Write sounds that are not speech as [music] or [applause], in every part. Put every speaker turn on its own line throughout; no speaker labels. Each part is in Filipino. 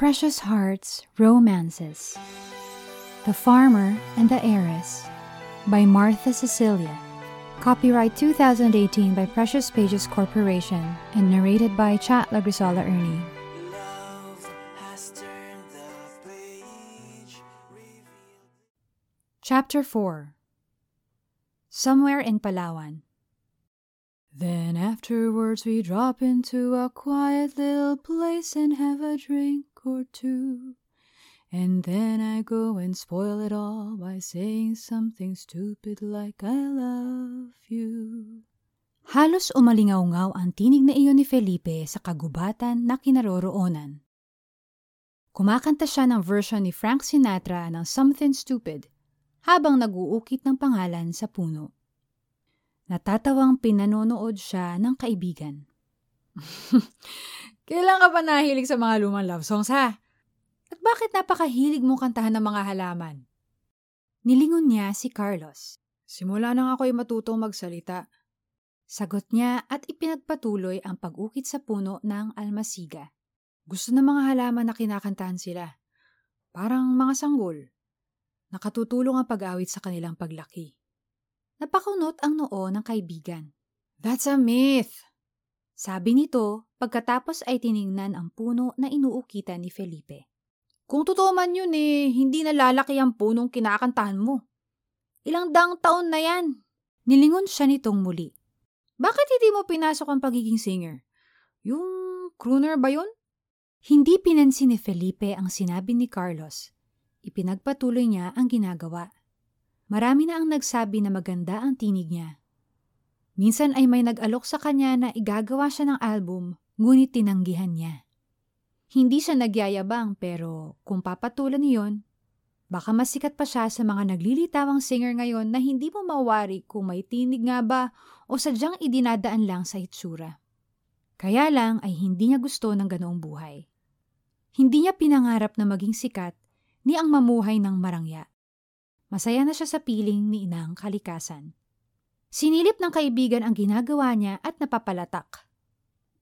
Precious Hearts Romances The Farmer and the Heiress by Martha Cecilia. Copyright 2018 by Precious Pages Corporation and narrated by Chat Lagrisola Ernie. Chapter 4 Somewhere in Palawan Then afterwards we drop into a quiet little place and have a drink or two. And then I go and spoil it all by saying something stupid like I love you. Halos umalingaw-ngaw ang tinig na iyon ni Felipe sa kagubatan na kinaroroonan. Kumakanta siya ng version ni Frank Sinatra ng Something Stupid habang nag-uukit ng pangalan sa puno. Natatawang pinanonood siya ng kaibigan. [laughs] Kailan ka ba nahilig sa mga lumang love songs ha? At bakit napakahilig mong kantahan ng mga halaman? Nilingon niya si Carlos. Simula nang ako'y matutong magsalita. Sagot niya at ipinagpatuloy ang pag-ukit sa puno ng almasiga. Gusto ng mga halaman na kinakantahan sila. Parang mga sanggol. Nakatutulong ang pag-awit sa kanilang paglaki. Napakunot ang noo ng kaibigan. That's a myth! Sabi nito pagkatapos ay tiningnan ang puno na inuukitan ni Felipe. Kung totoo man yun eh, hindi nalalaki ang punong kinakantahan mo. Ilang daang taon na yan. Nilingon siya nitong muli. Bakit hindi mo pinasok ang pagiging singer? Yung crooner ba yun? Hindi pinansin ni Felipe ang sinabi ni Carlos Ipinagpatuloy niya ang ginagawa. Marami na ang nagsabi na maganda ang tinig niya. Minsan ay may nag-alok sa kanya na igagawa siya ng album, ngunit tinanggihan niya. Hindi siya nagyayabang pero kung papatulan niyon, baka masikat pa siya sa mga naglilitawang singer ngayon na hindi mo mawari kung may tinig nga ba o sadyang idinadaan lang sa itsura. Kaya lang ay hindi niya gusto ng ganoong buhay. Hindi niya pinangarap na maging sikat ni ang mamuhay ng marangya. Masaya na siya sa piling ni inang kalikasan. Sinilip ng kaibigan ang ginagawa niya at napapalatak.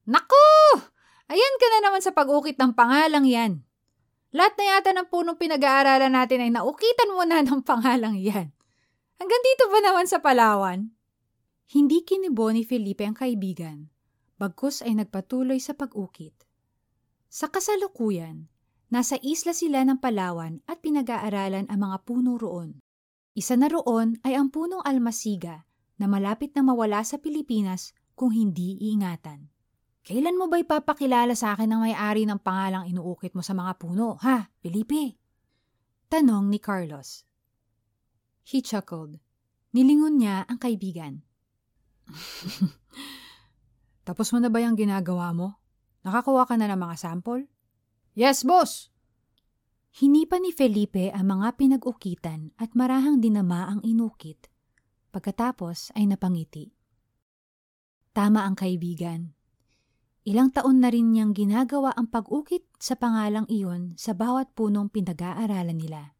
Naku! Ayan ka na naman sa pag-ukit ng pangalang yan. Lahat na yata ng punong pinag-aaralan natin ay naukitan mo na [laughs] ng pangalang yan. Hanggang dito ba naman sa Palawan? Hindi kinibo ni Felipe ang kaibigan, bagkus ay nagpatuloy sa pag-ukit. Sa kasalukuyan, Nasa isla sila ng Palawan at pinag-aaralan ang mga puno roon. Isa na roon ay ang punong almasiga na malapit na mawala sa Pilipinas kung hindi iingatan. Kailan mo ba ipapakilala sa akin ang may-ari ng pangalang inuukit mo sa mga puno, ha, Felipe? Tanong ni Carlos. He chuckled. Nilingon niya ang kaibigan. [laughs] Tapos mo na ba yung ginagawa mo? Nakakuha ka na ng mga sample? Yes, boss! Hinipa ni Felipe ang mga pinag-ukitan at marahang dinama ang inukit. Pagkatapos ay napangiti. Tama ang kaibigan. Ilang taon na rin niyang ginagawa ang pag-ukit sa pangalang iyon sa bawat punong pinag-aaralan nila.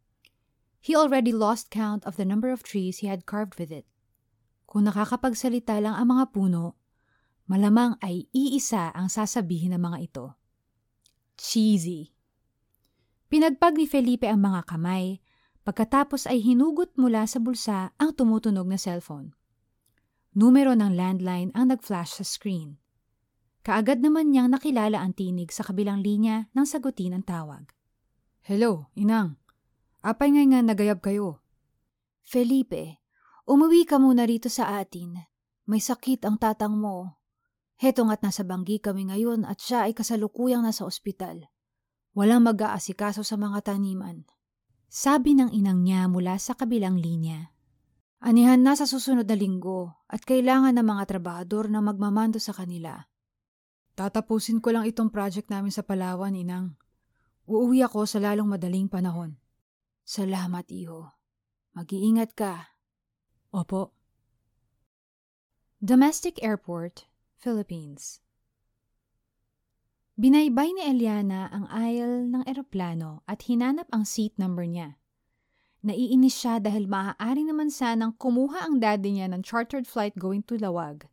He already lost count of the number of trees he had carved with it. Kung nakakapagsalita lang ang mga puno, malamang ay iisa ang sasabihin ng mga ito. Cheesy. Pinagpag ni Felipe ang mga kamay, pagkatapos ay hinugot mula sa bulsa ang tumutunog na cellphone. Numero ng landline ang nag-flash sa screen. Kaagad naman niyang nakilala ang tinig sa kabilang linya nang sagutin ang tawag. Hello, inang. Apay ngay nga nagayab kayo. Felipe, umuwi ka muna rito sa atin. May sakit ang tatang mo. Heto nga't nasa banggi kami ngayon at siya ay kasalukuyang nasa ospital. Walang mag-aasikaso sa mga taniman. Sabi ng inang niya mula sa kabilang linya. Anihan na sa susunod na linggo at kailangan ng mga trabahador na magmamando sa kanila. Tatapusin ko lang itong project namin sa Palawan, inang. Uuwi ako sa lalong madaling panahon. Salamat, iho. Mag-iingat ka. Opo. Domestic Airport, Philippines. Binaybay ni Eliana ang aisle ng eroplano at hinanap ang seat number niya. Naiinis siya dahil maaari naman sanang kumuha ang daddy niya ng chartered flight going to Lawag.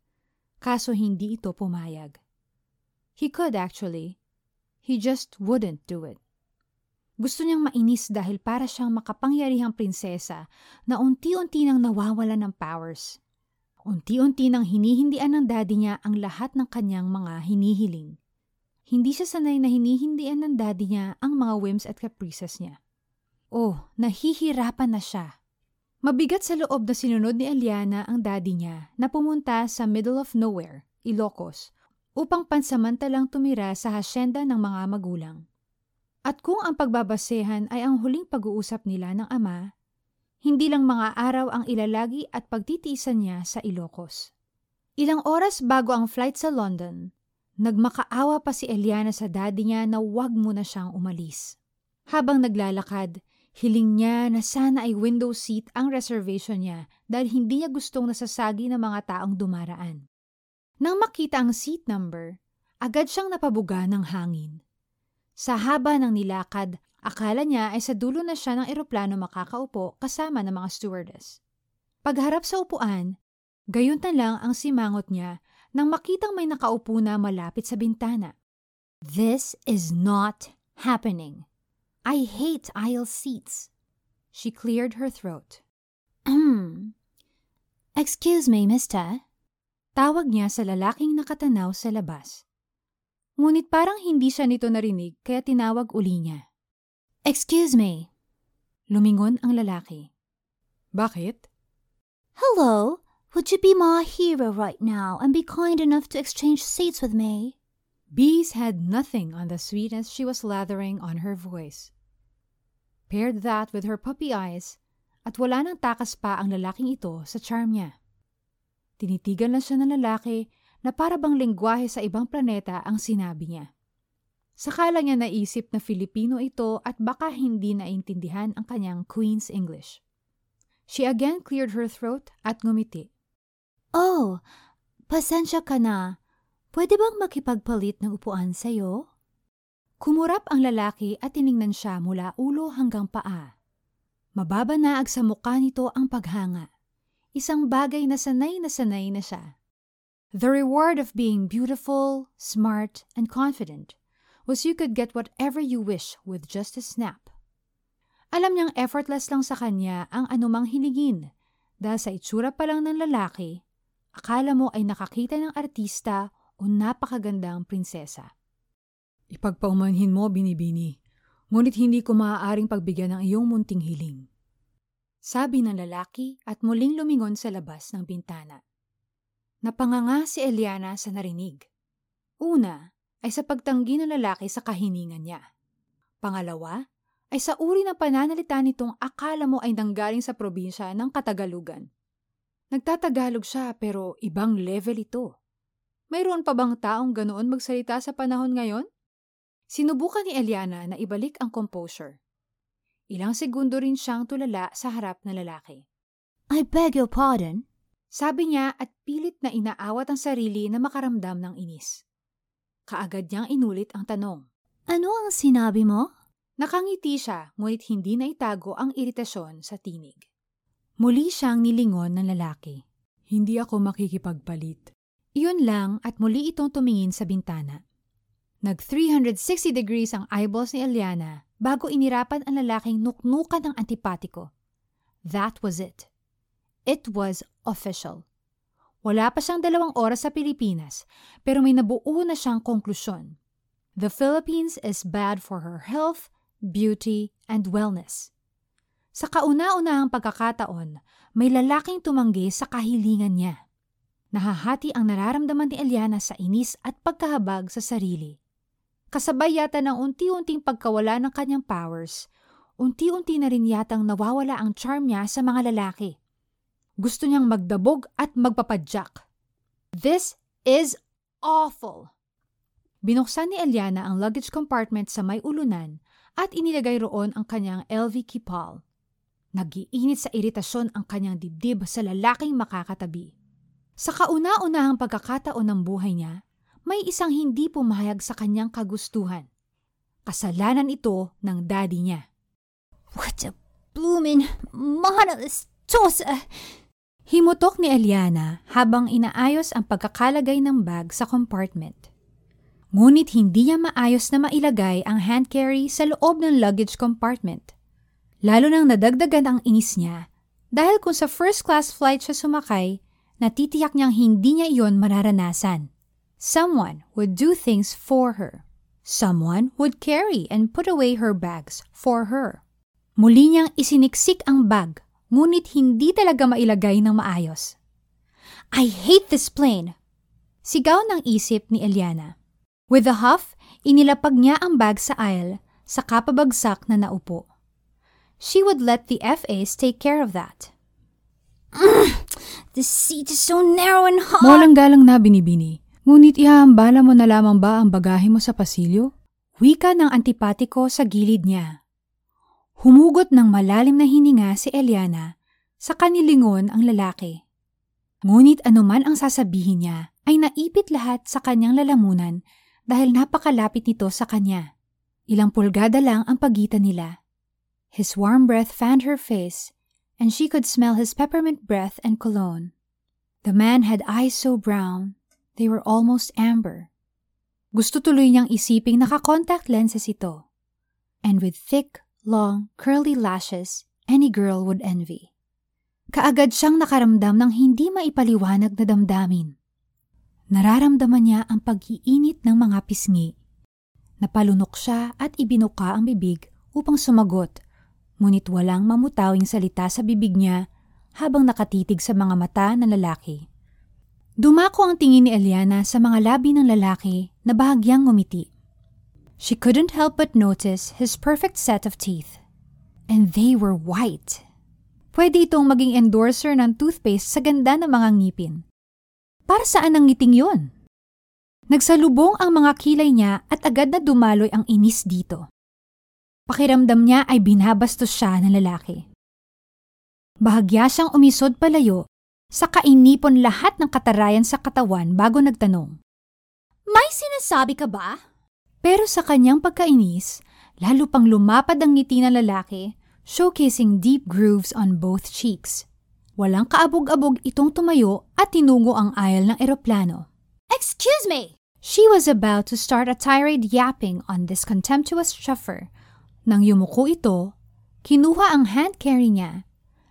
Kaso hindi ito pumayag. He could actually. He just wouldn't do it. Gusto niyang mainis dahil para siyang makapangyarihang prinsesa na unti-unti nang nawawala ng powers. Unti-unti nang hinihindian ng daddy niya ang lahat ng kanyang mga hinihiling. Hindi siya sanay na hinihindian ng daddy niya ang mga whims at caprices niya. Oh, nahihirapan na siya. Mabigat sa loob na sinunod ni Eliana ang daddy niya na pumunta sa middle of nowhere, Ilocos, upang pansamantalang tumira sa hasyenda ng mga magulang. At kung ang pagbabasehan ay ang huling pag-uusap nila ng ama, hindi lang mga araw ang ilalagi at pagtitiisan niya sa Ilocos. Ilang oras bago ang flight sa London, nagmakaawa pa si Eliana sa daddy niya na huwag muna siyang umalis. Habang naglalakad, hiling niya na sana ay window seat ang reservation niya dahil hindi niya gustong nasasagi ng mga taong dumaraan. Nang makita ang seat number, agad siyang napabuga ng hangin. Sa haba ng nilakad, akala niya ay sa dulo na siya ng eroplano makakaupo kasama ng mga stewardess. Pagharap sa upuan, gayon na lang ang simangot niya nang makitang may nakaupo na malapit sa bintana. This is not happening. I hate aisle seats. She cleared her throat. Hmm. [clears throat] Excuse me, mister. Tawag niya sa lalaking nakatanaw sa labas. Ngunit parang hindi siya nito narinig kaya tinawag uli niya. Excuse me. Lumingon ang lalaki. Bakit?
Hello, would you be my hero right now and be kind enough to exchange seats with me?
Bees had nothing on the sweetness she was lathering on her voice. Paired that with her puppy eyes, at wala nang takas pa ang lalaking ito sa charm niya. Tinitigan lang siya ng lalaki na para bang lingwahe sa ibang planeta ang sinabi niya. Sakala niya naisip na Filipino ito at baka hindi naintindihan ang kanyang Queen's English. She again cleared her throat at ngumiti.
Oh, pasensya ka na. Pwede bang makipagpalit ng upuan sa'yo?
Kumurap ang lalaki at tiningnan siya mula ulo hanggang paa. Mababa naag sa mukha nito ang paghanga. Isang bagay na sanay na sanay na siya. The reward of being beautiful, smart, and confident was you could get whatever you wish with just a snap. Alam niyang effortless lang sa kanya ang anumang hilingin dahil sa itsura pa lang ng lalaki, akala mo ay nakakita ng artista o napakagandang prinsesa. Ipagpaumanhin mo, binibini, ngunit hindi ko maaaring pagbigyan ng iyong munting hiling. Sabi ng lalaki at muling lumingon sa labas ng bintana. Napanganga si Eliana sa narinig. Una ay sa pagtanggi ng lalaki sa kahiningan niya. Pangalawa ay sa uri ng pananalita nitong akala mo ay nanggaling sa probinsya ng Katagalugan. Nagtatagalog siya pero ibang level ito. Mayroon pa bang taong ganoon magsalita sa panahon ngayon? Sinubukan ni Eliana na ibalik ang composure. Ilang segundo rin siyang tulala sa harap ng lalaki.
I beg your pardon?
Sabi niya at pilit na inaawat ang sarili na makaramdam ng inis. Kaagad niyang inulit ang tanong.
Ano ang sinabi mo?
Nakangiti siya ngunit hindi na itago ang iritasyon sa tinig. Muli siyang nilingon ng lalaki. Hindi ako makikipagpalit. Iyon lang at muli itong tumingin sa bintana. Nag 360 degrees ang eyeballs ni Eliana bago inirapan ang lalaking nuknukan ng antipatiko. That was it. It was official. Wala pa siyang dalawang oras sa Pilipinas, pero may nabuo na siyang konklusyon. The Philippines is bad for her health, beauty, and wellness. Sa kauna-unahang pagkakataon, may lalaking tumanggi sa kahilingan niya. Nahahati ang nararamdaman ni Eliana sa inis at pagkahabag sa sarili. Kasabay yata ng unti-unting pagkawala ng kanyang powers, unti-unti na rin yatang nawawala ang charm niya sa mga lalaki. Gusto niyang magdabog at magpapadyak. This is awful! Binuksan ni Eliana ang luggage compartment sa may ulunan at inilagay roon ang kanyang LV kipal. Nagiinit sa iritasyon ang kanyang dibdib sa lalaking makakatabi. Sa kauna-unahang pagkakataon ng buhay niya, may isang hindi pumahayag sa kanyang kagustuhan. Kasalanan ito ng daddy niya.
What a bloomin' marvelous saucer!
Himutok ni Eliana habang inaayos ang pagkakalagay ng bag sa compartment. Ngunit hindi niya maayos na mailagay ang hand carry sa loob ng luggage compartment. Lalo nang nadagdagan ang inis niya dahil kung sa first class flight siya sumakay, natitiyak niyang hindi niya iyon mararanasan. Someone would do things for her. Someone would carry and put away her bags for her. Muli niyang isiniksik ang bag, ngunit hindi talaga mailagay ng maayos. I hate this plane! Sigaw ng isip ni Eliana. With a huff, inilapag niya ang bag sa aisle sa kapabagsak na naupo. She would let the FAs take care of that. [clears throat]
The seat is so narrow and hot.
Molang galang na binibini. Ngunit ihahambala mo na lamang ba ang bagahe mo sa pasilyo? Wika ng antipatiko sa gilid niya. Humugot ng malalim na hininga si Eliana sa kanilingon ang lalaki. Ngunit anuman ang sasabihin niya ay naipit lahat sa kanyang lalamunan dahil napakalapit nito sa kanya. Ilang pulgada lang ang pagitan nila. His warm breath fanned her face and she could smell his peppermint breath and cologne. The man had eyes so brown They were almost amber. Gusto tuloy niyang isiping naka-contact lenses ito. And with thick, long, curly lashes, any girl would envy. Kaagad siyang nakaramdam ng hindi maipaliwanag na damdamin. Nararamdaman niya ang pag-iinit ng mga pisngi. Napalunok siya at ibinuka ang bibig upang sumagot, ngunit walang mamutawing salita sa bibig niya habang nakatitig sa mga mata ng lalaki. Dumako ang tingin ni Eliana sa mga labi ng lalaki na bahagyang ngumiti. She couldn't help but notice his perfect set of teeth. And they were white. Pwede itong maging endorser ng toothpaste sa ganda ng mga ngipin. Para saan ang ngiting yun? Nagsalubong ang mga kilay niya at agad na dumaloy ang inis dito. Pakiramdam niya ay binabastos siya ng lalaki. Bahagya siyang umisod palayo sa kainipon lahat ng katarayan sa katawan bago nagtanong.
May sinasabi ka ba?
Pero sa kanyang pagkainis, lalo pang lumapad ang ngiti ng lalaki, showcasing deep grooves on both cheeks. Walang kaabog-abog itong tumayo at tinungo ang aisle ng eroplano.
Excuse me!
She was about to start a tirade yapping on this contemptuous chauffeur. Nang yumuko ito, kinuha ang hand carry niya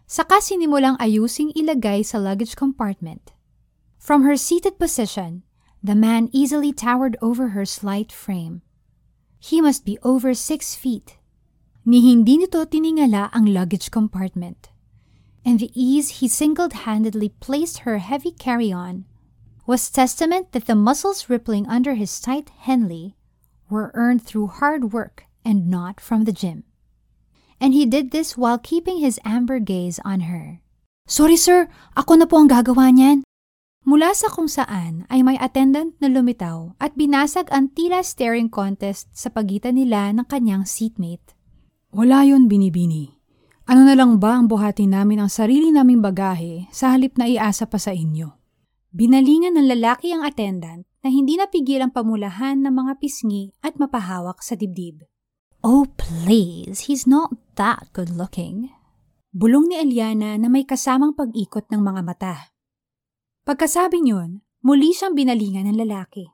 Saka sinimulang ayusing ilagay sa luggage compartment. From her seated position, the man easily towered over her slight frame. He must be over six feet. Ni hindi nito tiningala ang luggage compartment. And the ease he single-handedly placed her heavy carry-on was testament that the muscles rippling under his tight Henley were earned through hard work and not from the gym and he did this while keeping his amber gaze on her. Sorry sir, ako na po ang gagawa niyan. Mula sa kung saan ay may attendant na lumitaw at binasag ang tila staring contest sa pagitan nila ng kanyang seatmate. Wala yon binibini. Ano na lang ba ang buhati namin ang sarili naming bagahe sa halip na iasa pa sa inyo? Binalingan ng lalaki ang attendant na hindi napigil ang pamulahan ng mga pisngi at mapahawak sa dibdib.
Oh, please, he's not that good looking.
Bulong ni Eliana na may kasamang pag-ikot ng mga mata. Pagkasabi niyon, muli siyang binalingan ng lalaki.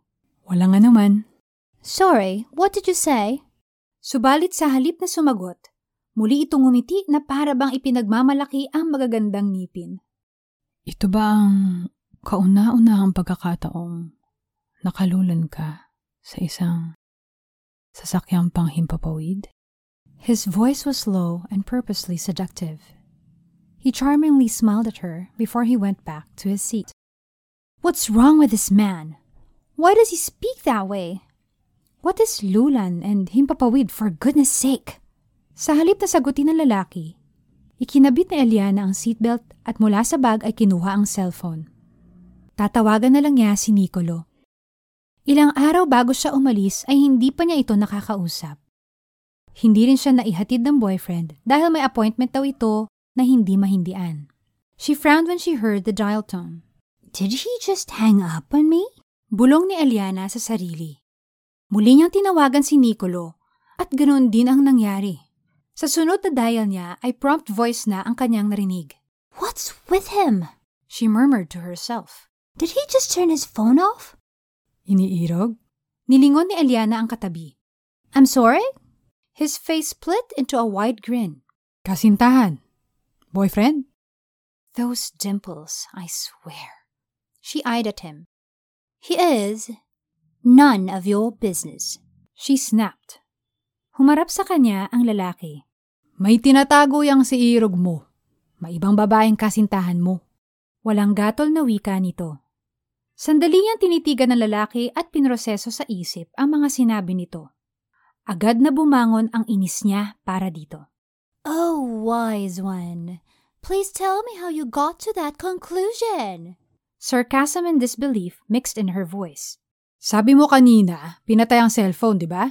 Wala nga naman.
Sorry, what did you say?
Subalit sa halip na sumagot, muli itong umiti na para bang ipinagmamalaki ang magagandang ngipin. Ito ba ang kauna-unahang pagkakataong nakalulan ka sa isang sasakyang panghimpapawid? His voice was low and purposely seductive. He charmingly smiled at her before he went back to his seat.
What's wrong with this man? Why does he speak that way?
What is lulan and himpapawid for goodness sake? Sa halip na sagutin ng lalaki, ikinabit ni Eliana ang seatbelt at mula sa bag ay kinuha ang cellphone. Tatawagan na lang niya si Nicolo Ilang araw bago siya umalis ay hindi pa niya ito nakakausap. Hindi rin siya naihatid ng boyfriend dahil may appointment daw ito na hindi mahindian. She frowned when she heard the dial tone.
Did he just hang up on me?
Bulong ni Eliana sa sarili. Muli niyang tinawagan si Nicolo at ganoon din ang nangyari. Sa sunod na dial niya ay prompt voice na ang kanyang narinig.
What's with him?
She murmured to herself.
Did he just turn his phone off?
Iniirog? Nilingon ni Eliana ang katabi.
I'm sorry? His face split into a wide grin.
Kasintahan. Boyfriend?
Those dimples, I swear. She eyed at him. He is none of your business.
She snapped. Humarap sa kanya ang lalaki. May tinatago yang si irog mo. May ibang babaeng kasintahan mo. Walang gatol na wika nito. Sandali niyang tinitigan ng lalaki at pinroseso sa isip ang mga sinabi nito. Agad na bumangon ang inis niya para dito.
Oh, wise one. Please tell me how you got to that conclusion.
Sarcasm and disbelief mixed in her voice. Sabi mo kanina, pinatay ang cellphone, di ba?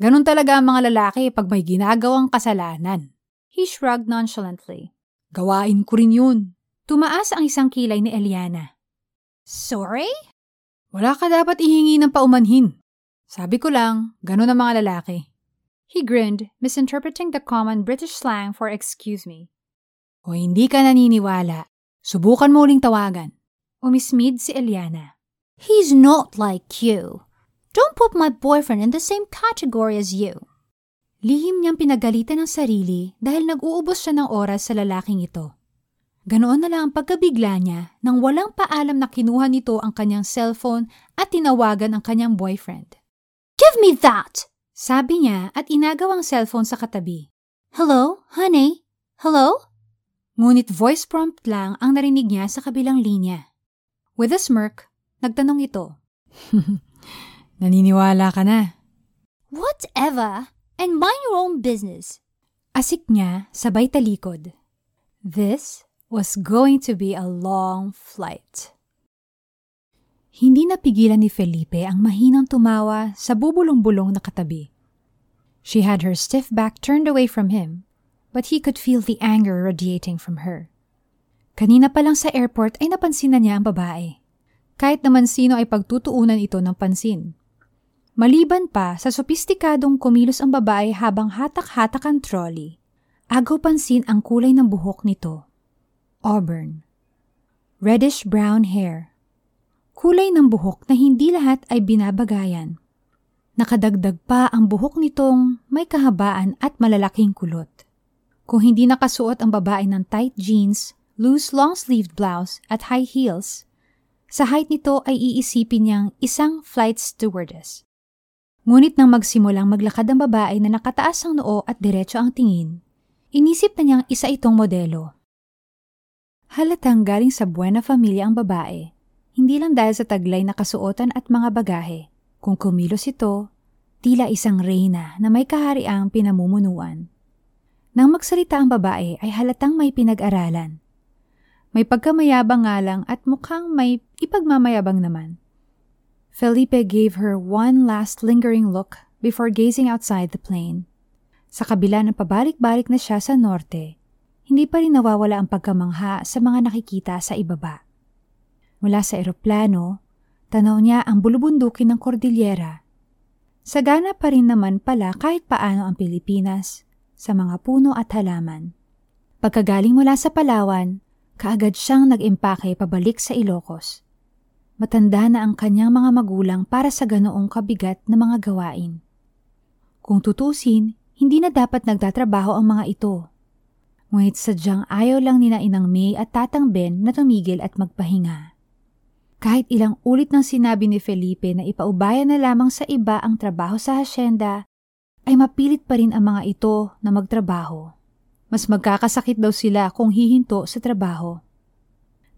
Ganun talaga ang mga lalaki pag may ginagawang kasalanan.
He shrugged nonchalantly.
Gawain ko rin yun. Tumaas ang isang kilay ni Eliana.
Sorry?
Wala ka dapat ihingi ng paumanhin. Sabi ko lang, ganun ang mga lalaki.
He grinned, misinterpreting the common British slang for excuse me.
O hindi ka naniniwala, subukan mo uling tawagan. Umismid si Eliana.
He's not like you. Don't put my boyfriend in the same category as you.
Lihim niyang pinagalitan ng sarili dahil nag-uubos siya ng oras sa lalaking ito. Ganoon na lang ang pagkabigla niya nang walang paalam na kinuha nito ang kanyang cellphone at tinawagan ang kanyang boyfriend.
Give me that!
Sabi niya at inagaw ang cellphone sa katabi.
Hello, honey? Hello?
Ngunit voice prompt lang ang narinig niya sa kabilang linya. With a smirk, nagtanong ito. [laughs] Naniniwala ka na.
Whatever, and mind your own business.
Asik niya sabay talikod. This was going to be a long flight. Hindi napigilan ni Felipe ang mahinang tumawa sa bubulong-bulong na katabi. She had her stiff back turned away from him, but he could feel the anger radiating from her. Kanina pa lang sa airport ay napansin na niya ang babae. Kahit naman sino ay pagtutuunan ito ng pansin. Maliban pa sa sopistikadong kumilos ang babae habang hatak-hatak ang trolley, agaw pansin ang kulay ng buhok nito auburn. Reddish-brown hair. Kulay ng buhok na hindi lahat ay binabagayan. Nakadagdag pa ang buhok nitong may kahabaan at malalaking kulot. Kung hindi nakasuot ang babae ng tight jeans, loose long-sleeved blouse at high heels, sa height nito ay iisipin niyang isang flight stewardess. Ngunit nang magsimulang maglakad ang babae na nakataas ang noo at diretso ang tingin, inisip na niyang isa itong modelo. Halatang galing sa buena familia ang babae, hindi lang dahil sa taglay na kasuotan at mga bagahe. Kung kumilos ito, tila isang reyna na may kahariang pinamumunuan. Nang magsalita ang babae ay halatang may pinag-aralan. May pagkamayabang nga lang at mukhang may ipagmamayabang naman. Felipe gave her one last lingering look before gazing outside the plane. Sa kabila ng pabalik-balik na siya sa norte, hindi pa rin nawawala ang pagkamangha sa mga nakikita sa ibaba. Mula sa eroplano, tanaw niya ang bulubundukin ng Cordillera. Sagana pa rin naman pala kahit paano ang Pilipinas sa mga puno at halaman. Pagkagaling mula sa Palawan, kaagad siyang nag-impake pabalik sa Ilocos. Matanda na ang kanyang mga magulang para sa ganoong kabigat na mga gawain. Kung tutusin, hindi na dapat nagtatrabaho ang mga ito Ngunit sadyang ayaw lang ni na Inang May at Tatang Ben na tumigil at magpahinga. Kahit ilang ulit nang sinabi ni Felipe na ipaubaya na lamang sa iba ang trabaho sa hasyenda, ay mapilit pa rin ang mga ito na magtrabaho. Mas magkakasakit daw sila kung hihinto sa trabaho.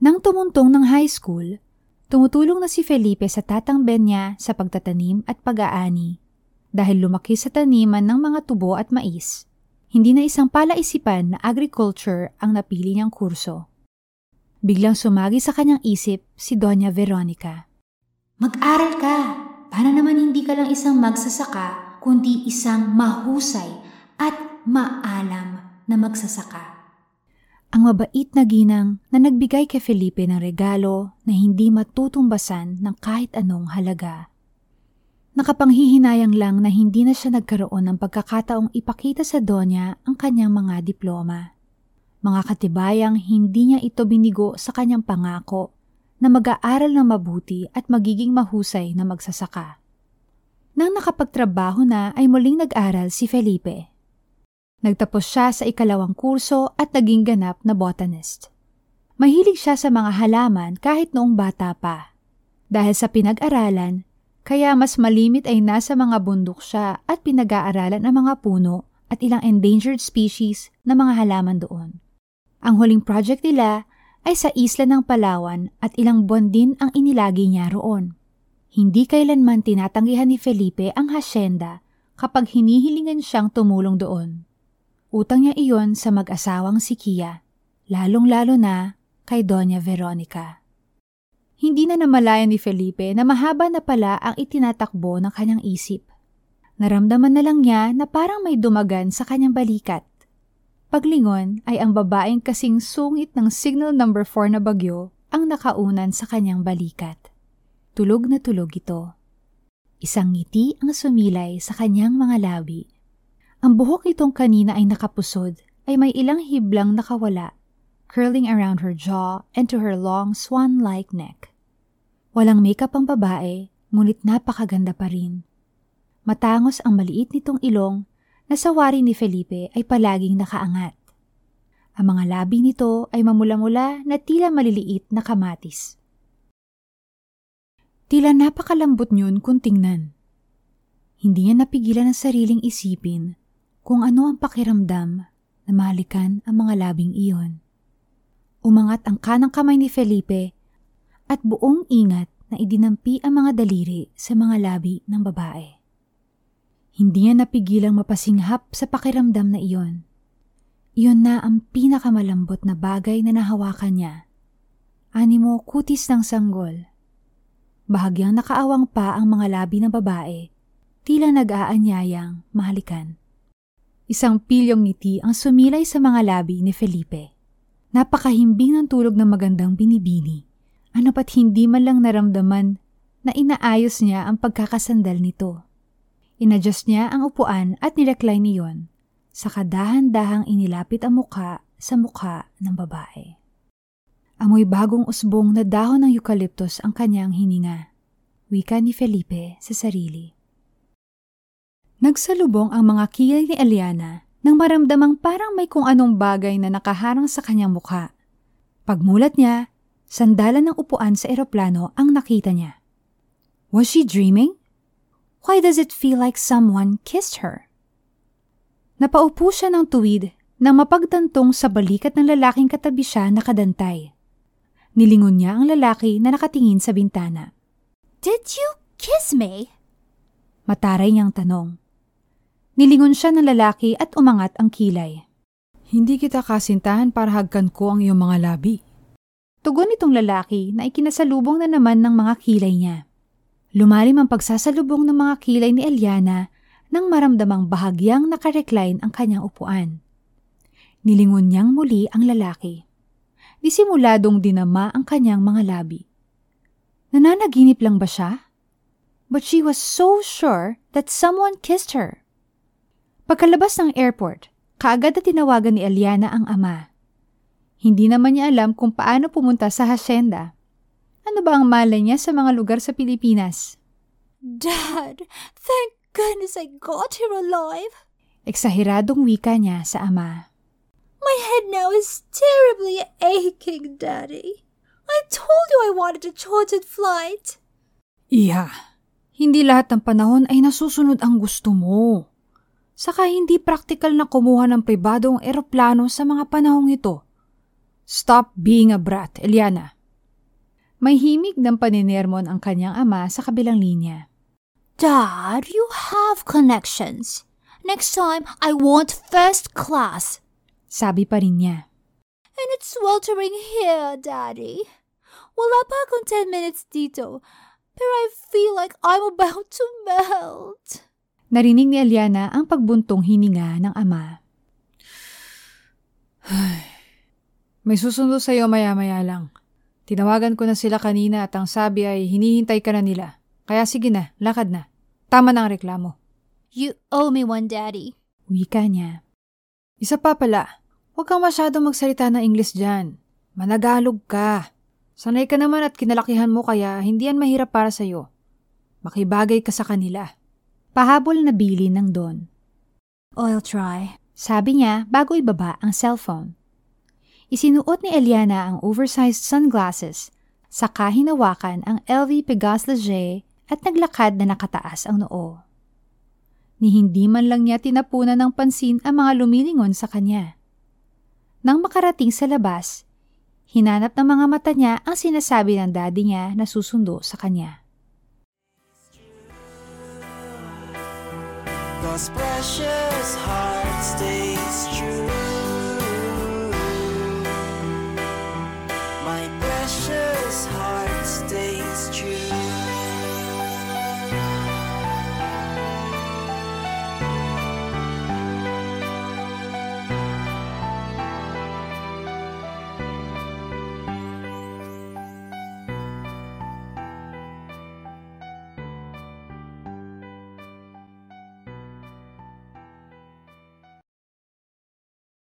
Nang tumuntong ng high school, tumutulong na si Felipe sa tatang Ben niya sa pagtatanim at pag-aani dahil lumaki sa taniman ng mga tubo at mais hindi na isang palaisipan na agriculture ang napili niyang kurso. Biglang sumagi sa kanyang isip si Doña Veronica.
Mag-aral ka para naman hindi ka lang isang magsasaka, kundi isang mahusay at maalam na magsasaka.
Ang mabait na ginang na nagbigay kay Felipe ng regalo na hindi matutumbasan ng kahit anong halaga. Nakapanghihinayang lang na hindi na siya nagkaroon ng pagkakataong ipakita sa Donya ang kanyang mga diploma. Mga katibayang hindi niya ito binigo sa kanyang pangako na mag-aaral na mabuti at magiging mahusay na magsasaka. Nang nakapagtrabaho na ay muling nag-aral si Felipe. Nagtapos siya sa ikalawang kurso at naging ganap na botanist. Mahilig siya sa mga halaman kahit noong bata pa. Dahil sa pinag-aralan, kaya mas malimit ay nasa mga bundok siya at pinag-aaralan ang mga puno at ilang endangered species na mga halaman doon. Ang huling project nila ay sa isla ng Palawan at ilang buwan din ang inilagi niya roon. Hindi kailanman tinatanggihan ni Felipe ang hasyenda kapag hinihilingan siyang tumulong doon. Utang niya iyon sa mag-asawang si Kia, lalong-lalo na kay Doña Veronica. Hindi na namalayan ni Felipe na mahaba na pala ang itinatakbo ng kanyang isip. Naramdaman na lang niya na parang may dumagan sa kanyang balikat. Paglingon ay ang babaeng kasing sungit ng signal number 4 na bagyo ang nakaunan sa kanyang balikat. Tulog na tulog ito. Isang ngiti ang sumilay sa kanyang mga labi. Ang buhok nitong kanina ay nakapusod ay may ilang hiblang nakawala, curling around her jaw and to her long swan-like neck. Walang makeup ang babae, ngunit napakaganda pa rin. Matangos ang maliit nitong ilong na sa wari ni Felipe ay palaging nakaangat. Ang mga labi nito ay mamula-mula na tila maliliit na kamatis. Tila napakalambot niyon kung tingnan. Hindi niya napigilan ang sariling isipin kung ano ang pakiramdam na mahalikan ang mga labing iyon. Umangat ang kanang kamay ni Felipe at buong ingat na idinampi ang mga daliri sa mga labi ng babae. Hindi niya napigilang mapasinghap sa pakiramdam na iyon. Iyon na ang pinakamalambot na bagay na nahawakan niya. Animo kutis ng sanggol Bahagyang nakaawang pa ang mga labi ng babae, tila nag-aanyayang mahalikan. Isang pilyong ngiti ang sumilay sa mga labi ni Felipe. Napakahimbing ng tulog ng magandang binibini. Ano pat hindi man lang naramdaman na inaayos niya ang pagkakasandal nito. Inadjust niya ang upuan at nirecline niyon. Sa kadahan-dahang inilapit ang mukha sa mukha ng babae. Amoy bagong usbong na dahon ng eucalyptus ang kanyang hininga. Wika ni Felipe sa sarili. Nagsalubong ang mga kilay ni Eliana nang maramdamang parang may kung anong bagay na nakaharang sa kanyang mukha. Pagmulat niya, sandalan ng upuan sa eroplano ang nakita niya. Was she dreaming? Why does it feel like someone kissed her? Napaupo siya ng tuwid nang mapagtantong sa balikat ng lalaking katabi siya nakadantay. Nilingon niya ang lalaki na nakatingin sa bintana.
Did you kiss me?
Mataray niyang tanong. Nilingon siya ng lalaki at umangat ang kilay. Hindi kita kasintahan para hagkan ko ang iyong mga labi. Tugon itong lalaki na ikinasalubong na naman ng mga kilay niya. Lumalim ang pagsasalubong ng mga kilay ni Eliana nang maramdamang bahagyang nakarecline ang kanyang upuan. Nilingon niyang muli ang lalaki disimuladong dinama ang kanyang mga labi. Nananaginip lang ba siya? But she was so sure that someone kissed her. Pagkalabas ng airport, kaagad na tinawagan ni Eliana ang ama. Hindi naman niya alam kung paano pumunta sa hacienda. Ano ba ang malay niya sa mga lugar sa Pilipinas?
Dad, thank goodness I got here alive.
Eksaheradong wika niya sa ama.
My head now is terribly aching, Daddy. I told you I wanted a chartered flight.
Iya, hindi lahat ng panahon ay nasusunod ang gusto mo. Saka hindi praktikal na kumuha ng pribadong eroplano sa mga panahong ito. Stop being a brat, Eliana. May himig ng paninermon ang kanyang ama sa kabilang linya.
Dad, you have connections. Next time, I want first class.
Sabi pa rin niya.
And it's sweltering here, Daddy. Wala pa akong 10 minutes dito, pero I feel like I'm about to melt.
Narinig ni Aliana ang pagbuntong hininga ng ama. May susunod sa'yo maya-maya lang. Tinawagan ko na sila kanina at ang sabi ay hinihintay ka na nila. Kaya sige na, lakad na. Tama na ang reklamo.
You owe me one, Daddy.
Wika niya. Isa pa pala, Huwag kang masyadong magsalita ng English dyan. Managalog ka. Sanay ka naman at kinalakihan mo kaya hindi yan mahirap para sa'yo. Makibagay ka sa kanila. Pahabol na bili ng Don. I'll try, sabi niya bago ibaba ang cellphone. Isinuot ni Eliana ang oversized sunglasses, saka hinawakan ang LV Pegas Leger at naglakad na nakataas ang noo. Ni hindi man lang niya tinapunan ng pansin ang mga lumilingon sa kanya. Nang makarating sa labas, hinanap ng mga mata niya ang sinasabi ng daddy niya na susundo sa kanya.
most precious heart stays true. My precious heart stays.